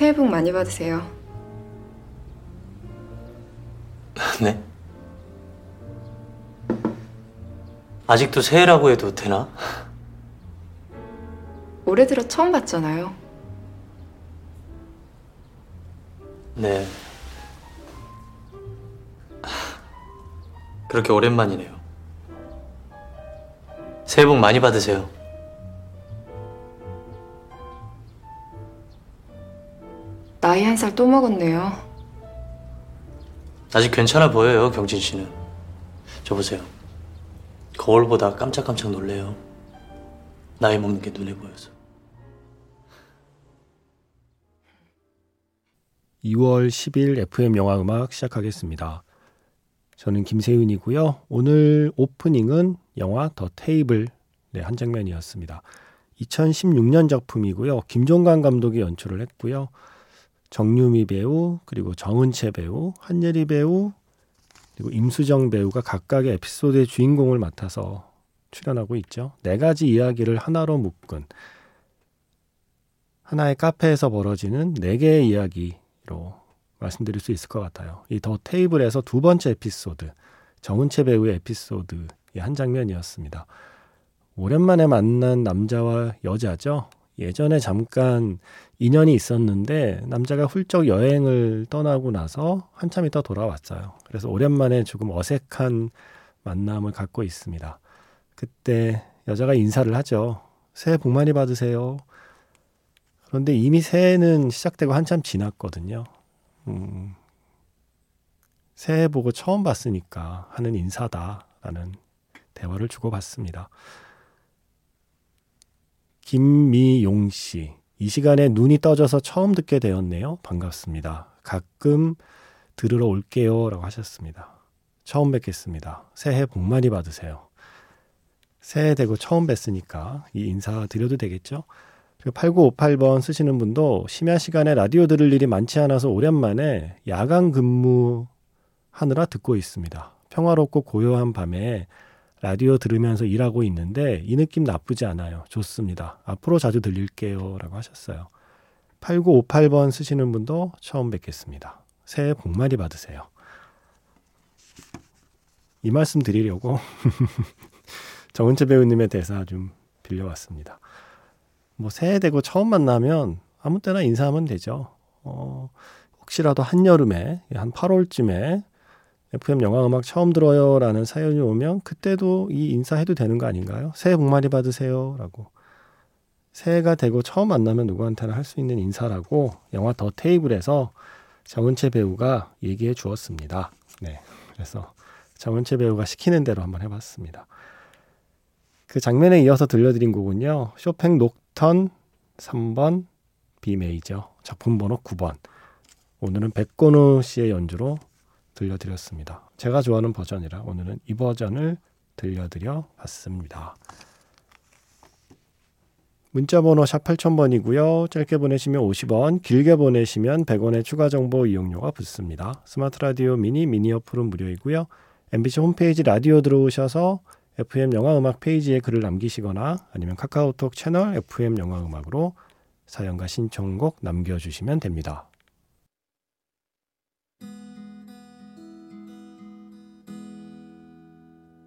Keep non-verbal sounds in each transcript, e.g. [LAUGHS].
새해 복 많이 받으세요. [LAUGHS] 네? 아직도 새해라고 해도 되나? [LAUGHS] 올해 들어 처음 봤잖아요. 네. 그렇게 오랜만이네요. 새해 복 많이 받으세요. 한 살 또 먹었네요. 아직 괜찮아 보여요, 경진 씨는. 저 보세요. 거울보다 깜짝깜짝 놀래요. 나이 먹는 게 눈에 보여서. 2월 10일 FM 영화 음악 시작하겠습니다. 저는 김세윤이고요. 오늘 오프닝은 영화 더 테이블의 한 장면이었습니다. 2016년 작품이고요. 김종관 감독이 연출을 했고요. 정유미 배우, 그리고 정은채 배우, 한예리 배우, 그리고 임수정 배우가 각각의 에피소드의 주인공을 맡아서 출연하고 있죠. 네 가지 이야기를 하나로 묶은 하나의 카페에서 벌어지는 네 개의 이야기로 말씀드릴 수 있을 것 같아요. 이 더 테이블에서 두 번째 에피소드, 정은채 배우의 에피소드의 한 장면이었습니다. 오랜만에 만난 남자와 여자죠. 예전에 잠깐 인연이 있었는데 남자가 훌쩍 여행을 떠나고 나서 한참 있다 돌아왔어요. 그래서 오랜만에 조금 어색한 만남을 갖고 있습니다. 그때 여자가 인사를 하죠. 새해 복 많이 받으세요. 그런데 이미 새해는 시작되고 한참 지났거든요. 음, 새해 보고 처음 봤으니까 하는 인사다라는 대화를 주고받습니다. 김미용 씨. 이 시간에 눈이 떠져서 처음 듣게 되었네요. 반갑습니다. 가끔 들으러 올게요. 라고 하셨습니다. 처음 뵙겠습니다. 새해 복 많이 받으세요. 새해 되고 처음 뵀으니까 이 인사 드려도 되겠죠? 8958번 쓰시는 분도 심야 시간에 라디오 들을 일이 많지 않아서 오랜만에 야간 근무 하느라 듣고 있습니다. 평화롭고 고요한 밤에 라디오 들으면서 일하고 있는데 이 느낌 나쁘지 않아요. 좋습니다. 앞으로 자주 들릴게요. 라고 하셨어요. 8958번 쓰시는 분도 처음 뵙겠습니다. 새해 복 많이 받으세요. 이 말씀 드리려고 [LAUGHS] 정은채 배우님의 대사 좀 빌려왔습니다. 뭐 새해 되고 처음 만나면 아무 때나 인사하면 되죠. 어, 혹시라도 한여름에 한 8월쯤에 FM 영화 음악 처음 들어요라는 사연이 오면 그때도 이 인사해도 되는 거 아닌가요? 새해 복 많이 받으세요라고. 새해가 되고 처음 만나면 누구한테나 할 수 있는 인사라고 영화 더 테이블에서 정은채 배우가 얘기해 주었습니다. 네. 그래서 정은채 배우가 시키는 대로 한번 해봤습니다. 그 장면에 이어서 들려드린 곡은요. 쇼팽 녹턴 3번 B major 작품 번호 9번. 오늘은 백건우 씨의 연주로 들려드렸습니다. 제가 좋아하는 버전이라 오늘은 이 버전을 들려드려 봤습니다. 문자 번호 샵 8000번이고요. 짧게 보내시면 50원, 길게 보내시면 100원의 추가 정보 이용료가 붙습니다. 스마트 라디오 미니 미니 어플은 무료이고요. MBC 홈페이지 라디오 들어오셔서 FM 영화 음악 페이지에 글을 남기시거나 아니면 카카오톡 채널 FM 영화 음악으로 사연과 신청곡 남겨주시면 됩니다.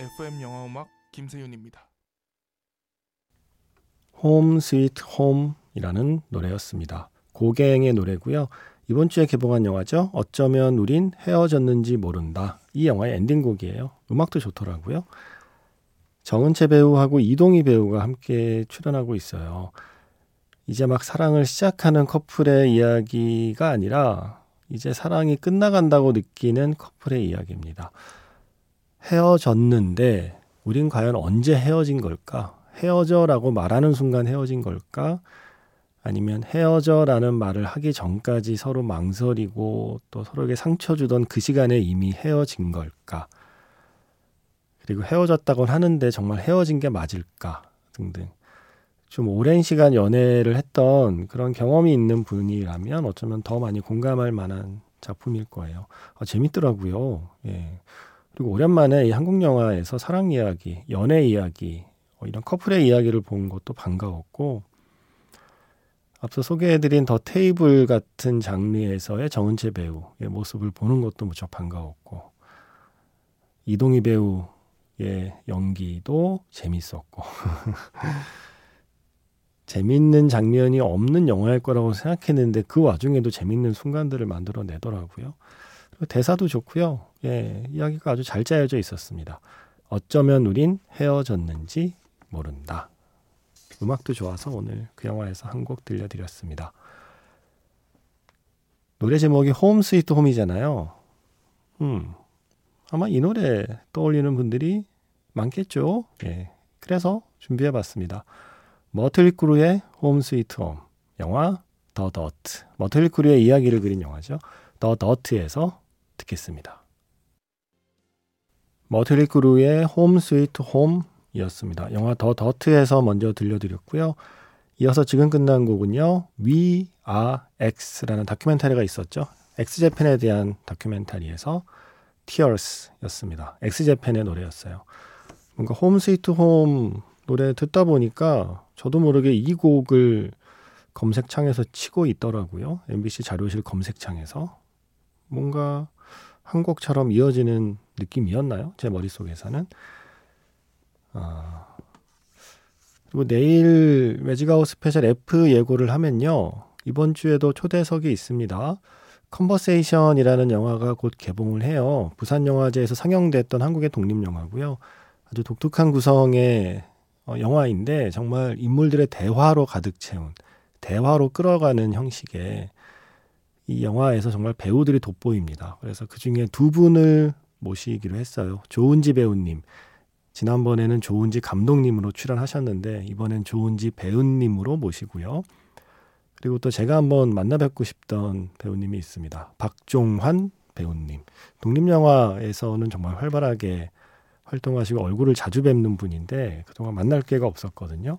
FM 영화 음악 김세윤입니다. 홈 스위트 홈이라는 노래였습니다. 고갱의 노래고요. 이번 주에 개봉한 영화죠. 어쩌면 우린 헤어졌는지 모른다. 이 영화의 엔딩곡이에요. 음악도 좋더라고요. 정은채 배우하고 이동희 배우가 함께 출연하고 있어요. 이제 막 사랑을 시작하는 커플의 이야기가 아니라 이제 사랑이 끝나간다고 느끼는 커플의 이야기입니다. 헤어졌는데 우린 과연 언제 헤어진 걸까? 헤어져라고 말하는 순간 헤어진 걸까? 아니면 헤어져라는 말을 하기 전까지 서로 망설이고 또 서로에게 상처 주던 그 시간에 이미 헤어진 걸까? 그리고 헤어졌다곤 하는데 정말 헤어진 게 맞을까? 등등. 좀 오랜 시간 연애를 했던 그런 경험이 있는 분이라면 어쩌면 더 많이 공감할 만한 작품일 거예요. 아, 재밌더라고요. 예. 그리고 오랜만에 이 한국 영화에서 사랑 이야기, 연애 이야기, 어, 이런 커플의 이야기를 본 것도 반가웠고, 앞서 소개해드린 더 테이블 같은 장르에서의 정은채 배우의 모습을 보는 것도 무척 반가웠고, 이동희 배우의 연기도 재밌었고, [LAUGHS] 재밌는 장면이 없는 영화일 거라고 생각했는데 그 와중에도 재밌는 순간들을 만들어내더라고요. 대사도 좋고요. 예, 이야기가 아주 잘 짜여져 있었습니다. 어쩌면 우린 헤어졌는지 모른다. 음악도 좋아서 오늘 그 영화에서 한 곡 들려드렸습니다. 노래 제목이 홈 스위트 홈이잖아요. 음, 아마 이 노래 떠올리는 분들이 많겠죠. 예, 그래서 준비해봤습니다. 머틀리 크루의 홈 스위트 홈 영화 더 더트 Mötley Crüe의 이야기를 그린 영화죠. 더 더트에서 듣겠습니다. Mötley Crüe의 Home Sweet Home이었습니다. 영화 더 더트에서 먼저 들려드렸고요. 이어서 지금 끝난 곡은요. We Are X라는 다큐멘터리가 있었죠. X Japan에 대한 다큐멘터리에서 Tears였습니다. X Japan의 노래였어요. 뭔가 Home Sweet Home 노래 듣다 보니까 저도 모르게 이 곡을 검색창에서 치고 있더라고요. MBC 자료실 검색창에서. 뭔가 한 곡처럼 이어지는 느낌이었나요? 제 머릿속에서는. 아. 그리고 내일 Magic Hour Special F 예고를 하면요. 이번 주에도 초대석이 있습니다. Conversation이라는 영화가 곧 개봉을 해요. 부산영화제에서 상영됐던 한국의 독립영화고요. 아주 독특한 구성의 어, 영화인데 정말 인물들의 대화로 가득 채운 대화로 끌어가는 형식의 이 영화에서 정말 배우들이 돋보입니다. 그래서 그 중에 두 분을 모시기로 했어요. 조은지 배우님. 지난번에는 조은지 감독님으로 출연하셨는데 이번엔 조은지 배우님으로 모시고요. 그리고 또 제가 한번 만나 뵙고 싶던 배우님이 있습니다. 박종환 배우님. 독립영화에서는 정말 활발하게 활동하시고 얼굴을 자주 뵙는 분인데 그동안 만날 기회가 없었거든요.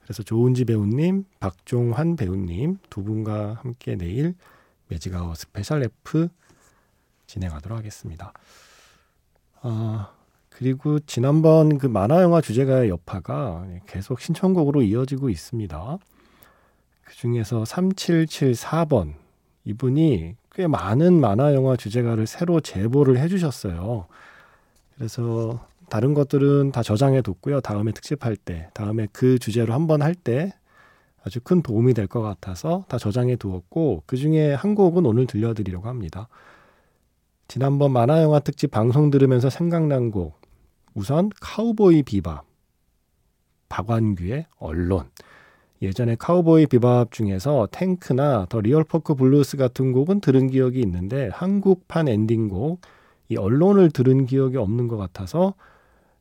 그래서 조은지 배우님, 박종환 배우님 두 분과 함께 내일 Magic Hour Special F 진행하도록 하겠습니다. 아, 그리고 지난번 그 만화 영화 주제가의 여파가 계속 신청곡으로 이어지고 있습니다. 그 중에서 3774번 이분이 꽤 많은 만화 영화 주제가를 새로 제보를 해주셨어요. 그래서 다른 것들은 다 저장해 뒀고요. 다음에 특집할 때, 다음에 그 주제로 한번 할 때 아주 큰 도움이 될 것 같아서 다 저장해 두었고 그 중에 한 곡은 오늘 들려드리려고 합니다. 지난번 만화 영화 특집 방송 들으면서 생각난 곡 우선 카우보이 비밥 박완규의 Alone 예전에 카우보이 비밥 중에서 탱크나 The Real Folk Blues 같은 곡은 들은 기억이 있는데 한국판 엔딩곡 이 Alone을 들은 기억이 없는 것 같아서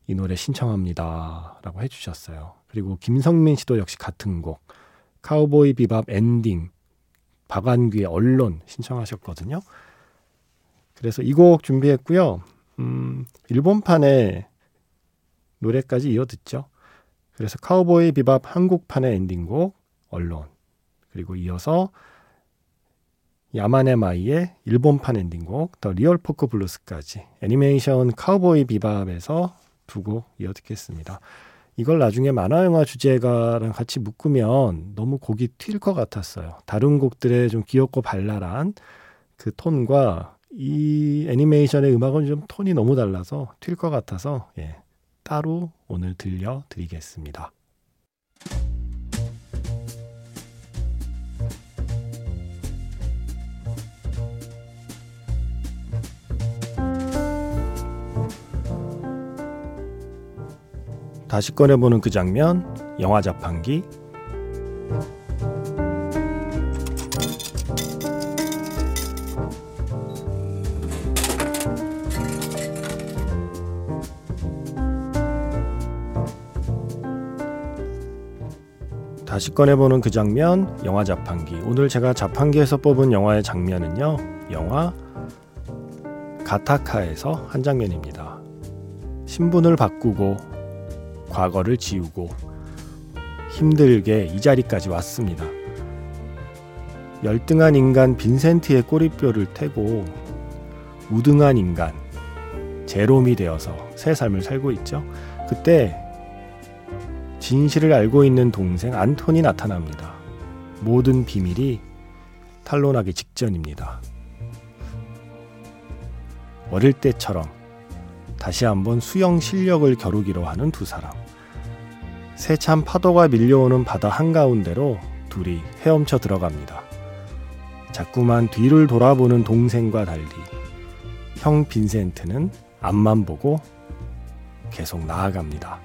이 노래 신청합니다. 라고 해주셨어요. 그리고 김성민 씨도 역시 같은 곡. 카우보이 비밥 엔딩. 박완규의 Alone 신청하셨거든요. 그래서 이 곡 준비했고요. 음, 일본판의 노래까지 이어 듣죠. 그래서 카우보이 비밥 한국판의 엔딩곡 Alone. 그리고 이어서 야마네 마이의 일본판 엔딩곡 The Real Folk Blues까지 애니메이션 카우보이 비밥에서 두 곡 이어 듣겠습니다. 이걸 나중에 만화 영화 주제가랑 같이 묶으면 너무 곡이 튈 것 같았어요. 다른 곡들의 좀 귀엽고 발랄한 그 톤과 이 애니메이션의 음악은 좀 톤이 너무 달라서 튈 것 같아서 예, 따로 오늘 들려드리겠습니다. 다시 꺼내보는 그 장면, 영화 자판기. 다시 꺼내보는 그 장면, 영화 자판기. 오늘 제가 자판기에서 뽑은 영화의 장면은요, 영화 가타카에서 한 장면입니다. 신분을 바꾸고 과거를 지우고, 힘들게 이 자리까지 왔습니다. 열등한 인간 빈센트의 꼬리뼈를 태고, 우등한 인간, 제롬이 되어서 새 삶을 살고 있죠. 그때 진실을 알고 있는 동생 안톤이 나타납니다. 모든 비밀이 탄로나기 직전입니다. 어릴 때처럼 다시 한번 수영 실력을 겨루기로 하는 두 사람. 세찬 파도가 밀려오는 바다 한가운데로 둘이 헤엄쳐 들어갑니다. 자꾸만 뒤를 돌아보는 동생과 달리 형 빈센트는 앞만 보고 계속 나아갑니다.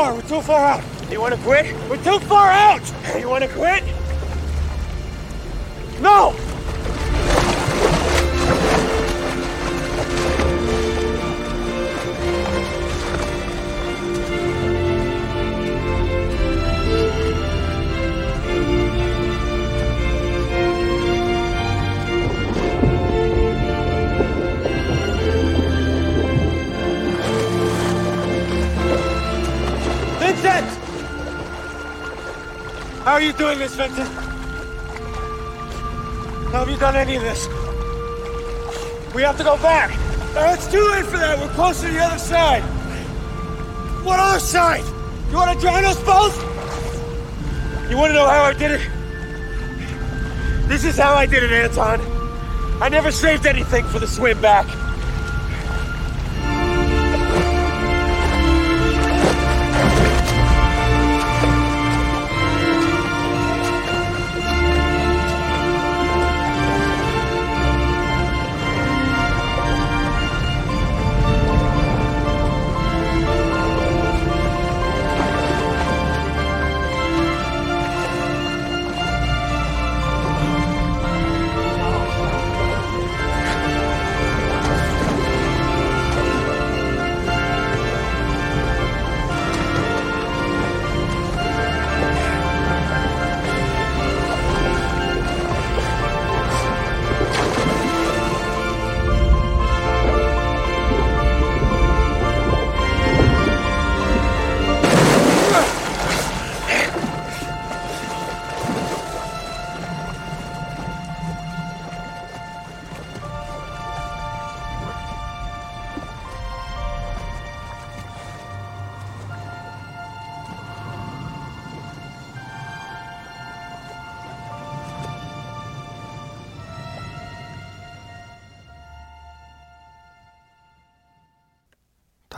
Shore? We're too far out. You want to quit? We're too far out! You want to quit? Doing this, Vincent? How have you done any of this? We have to go back. No, it's too late for that. We're closer to the other side. What other side? You want to drown us both? You want to know how I did it? This is how I did it, Anton. I never saved anything for the swim back.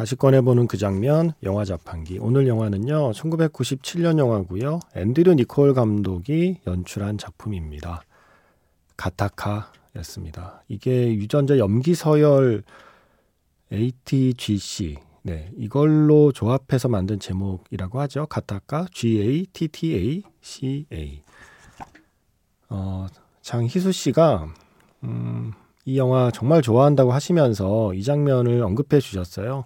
다시 꺼내보는 그 장면, 영화 자판기. 오늘 영화는요, 1997년 영화고요. 앤드류 니콜 감독이 연출한 작품입니다. 가타카였습니다. 이게 유전자 염기 서열 ATGC, 네, 이걸로 조합해서 만든 제목이라고 하죠. 가타카 G-A-T-T-A-C-A. 어, 장희수 씨가 음, 이 영화 정말 좋아한다고 하시면서 이 장면을 언급해 주셨어요.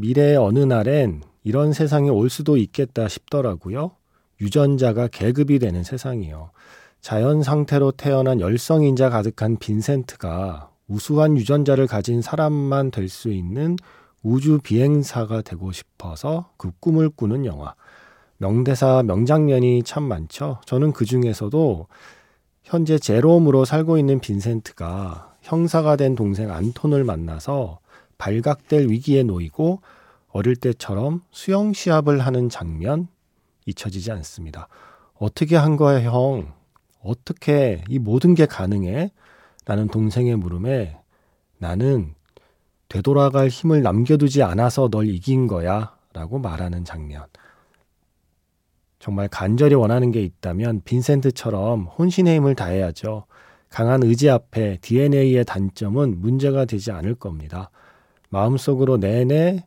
미래의 어느 날엔 이런 세상이 올 수도 있겠다 싶더라고요. 유전자가 계급이 되는 세상이요. 자연 상태로 태어난 열성인자 가득한 빈센트가 우수한 유전자를 가진 사람만 될 수 있는 우주 비행사가 되고 싶어서 그 꿈을 꾸는 영화. 명대사, 명장면이 참 많죠. 저는 그 중에서도 현재 제롬으로 살고 있는 빈센트가 형사가 된 동생 안톤을 만나서 발각될 위기에 놓이고 어릴 때처럼 수영 시합을 하는 장면 잊혀지지 않습니다. 어떻게 한 거야, 형? 어떻게 이 모든 게 가능해? 라는 동생의 물음에 나는 되돌아갈 힘을 남겨두지 않아서 널 이긴 거야. 라고 말하는 장면. 정말 간절히 원하는 게 있다면 빈센트처럼 혼신의 힘을 다해야죠. 강한 의지 앞에 DNA의 단점은 문제가 되지 않을 겁니다. 마음속으로 내내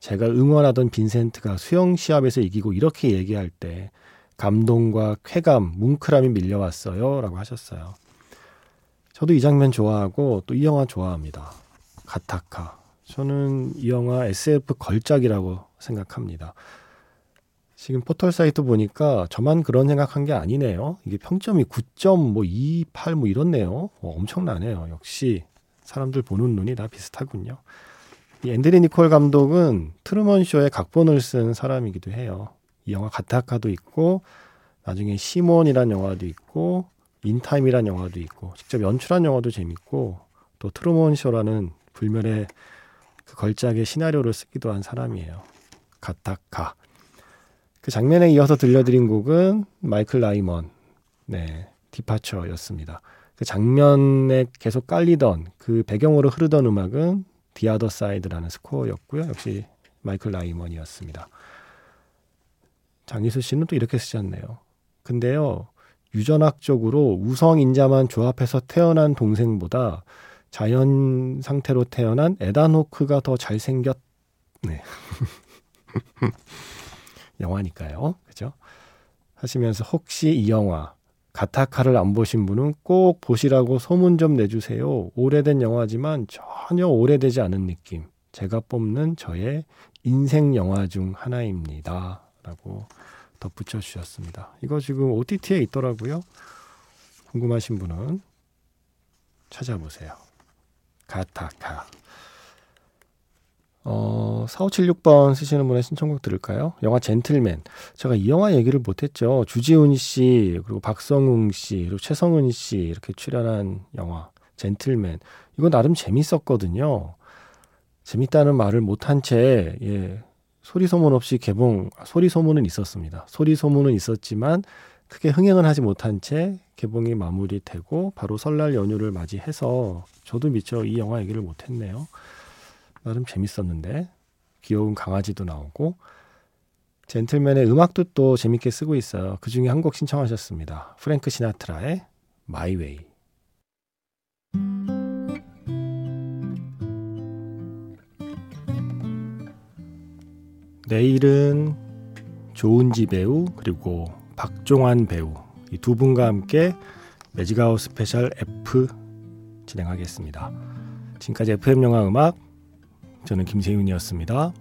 제가 응원하던 빈센트가 수영 시합에서 이기고 이렇게 얘기할 때 감동과 쾌감, 뭉클함이 밀려왔어요. 라고 하셨어요. 저도 이 장면 좋아하고 또 이 영화 좋아합니다. 가타카. 저는 이 영화 SF 걸작이라고 생각합니다. 지금 포털 사이트 보니까 저만 그런 생각한 게 아니네요. 이게 평점이 9.28뭐 이렇네요. 어, 엄청나네요. 역시 사람들 보는 눈이 다 비슷하군요. 이 앤드류 니콜 감독은 트루먼 쇼의 각본을 쓴 사람이기도 해요. 이 영화 가타카도 있고 나중에 시몬이란 영화도 있고 In Time이란 영화도 있고 직접 연출한 영화도 재밌고 또 트루먼 쇼라는 불멸의 그 걸작의 시나리오를 쓰기도 한 사람이에요. 가타카. 그 장면에 이어서 들려드린 곡은 마이클 나이먼, 네, Departure였습니다. 그 장면에 계속 깔리던 그 배경으로 흐르던 음악은 The Other Side라는 스코어였고요. 역시 마이클 나이먼이었습니다. 장희수 씨는 또 이렇게 쓰셨네요. 근데요, 유전학적으로 우성인자만 조합해서 태어난 동생보다 자연 상태로 태어난 에단 호크가 더 잘생겼, 네. [LAUGHS] 영화니까요. 그죠? 하시면서 혹시 이 영화, 가타카를 안 보신 분은 꼭 보시라고 소문 좀 내주세요. 오래된 영화지만 전혀 오래되지 않은 느낌. 제가 뽑는 저의 인생 영화 중 하나입니다. 라고 덧붙여 주셨습니다. 이거 지금 OTT에 있더라고요. 궁금하신 분은 찾아보세요. 가타카. 어, 4576번 쓰시는 분의 신청곡 들을까요? 영화 젠틀맨. 제가 이 영화 얘기를 못했죠. 주지훈 씨, 그리고 박성웅 씨, 그리고 최성은 씨, 이렇게 출연한 영화, 젠틀맨. 이거 나름 재밌었거든요. 재밌다는 말을 못한 채, 예, 소리 소문 없이 개봉, 소리 소문은 있었습니다. 소리 소문은 있었지만, 크게 흥행은 하지 못한 채 개봉이 마무리되고, 바로 설날 연휴를 맞이해서, 저도 미처 이 영화 얘기를 못했네요. 나름 재밌었는데 귀여운 강아지도 나오고 젠틀맨의 음악도 또 재밌게 쓰고 있어요. 그 중에 한 곡 신청하셨습니다. 프랭크 시나트라의 My Way. 내일은 조은지 배우 그리고 박종환 배우 이 두 분과 함께 Magic Hour Special F 진행하겠습니다. 지금까지 FM 영화 음악 저는 김세윤이었습니다.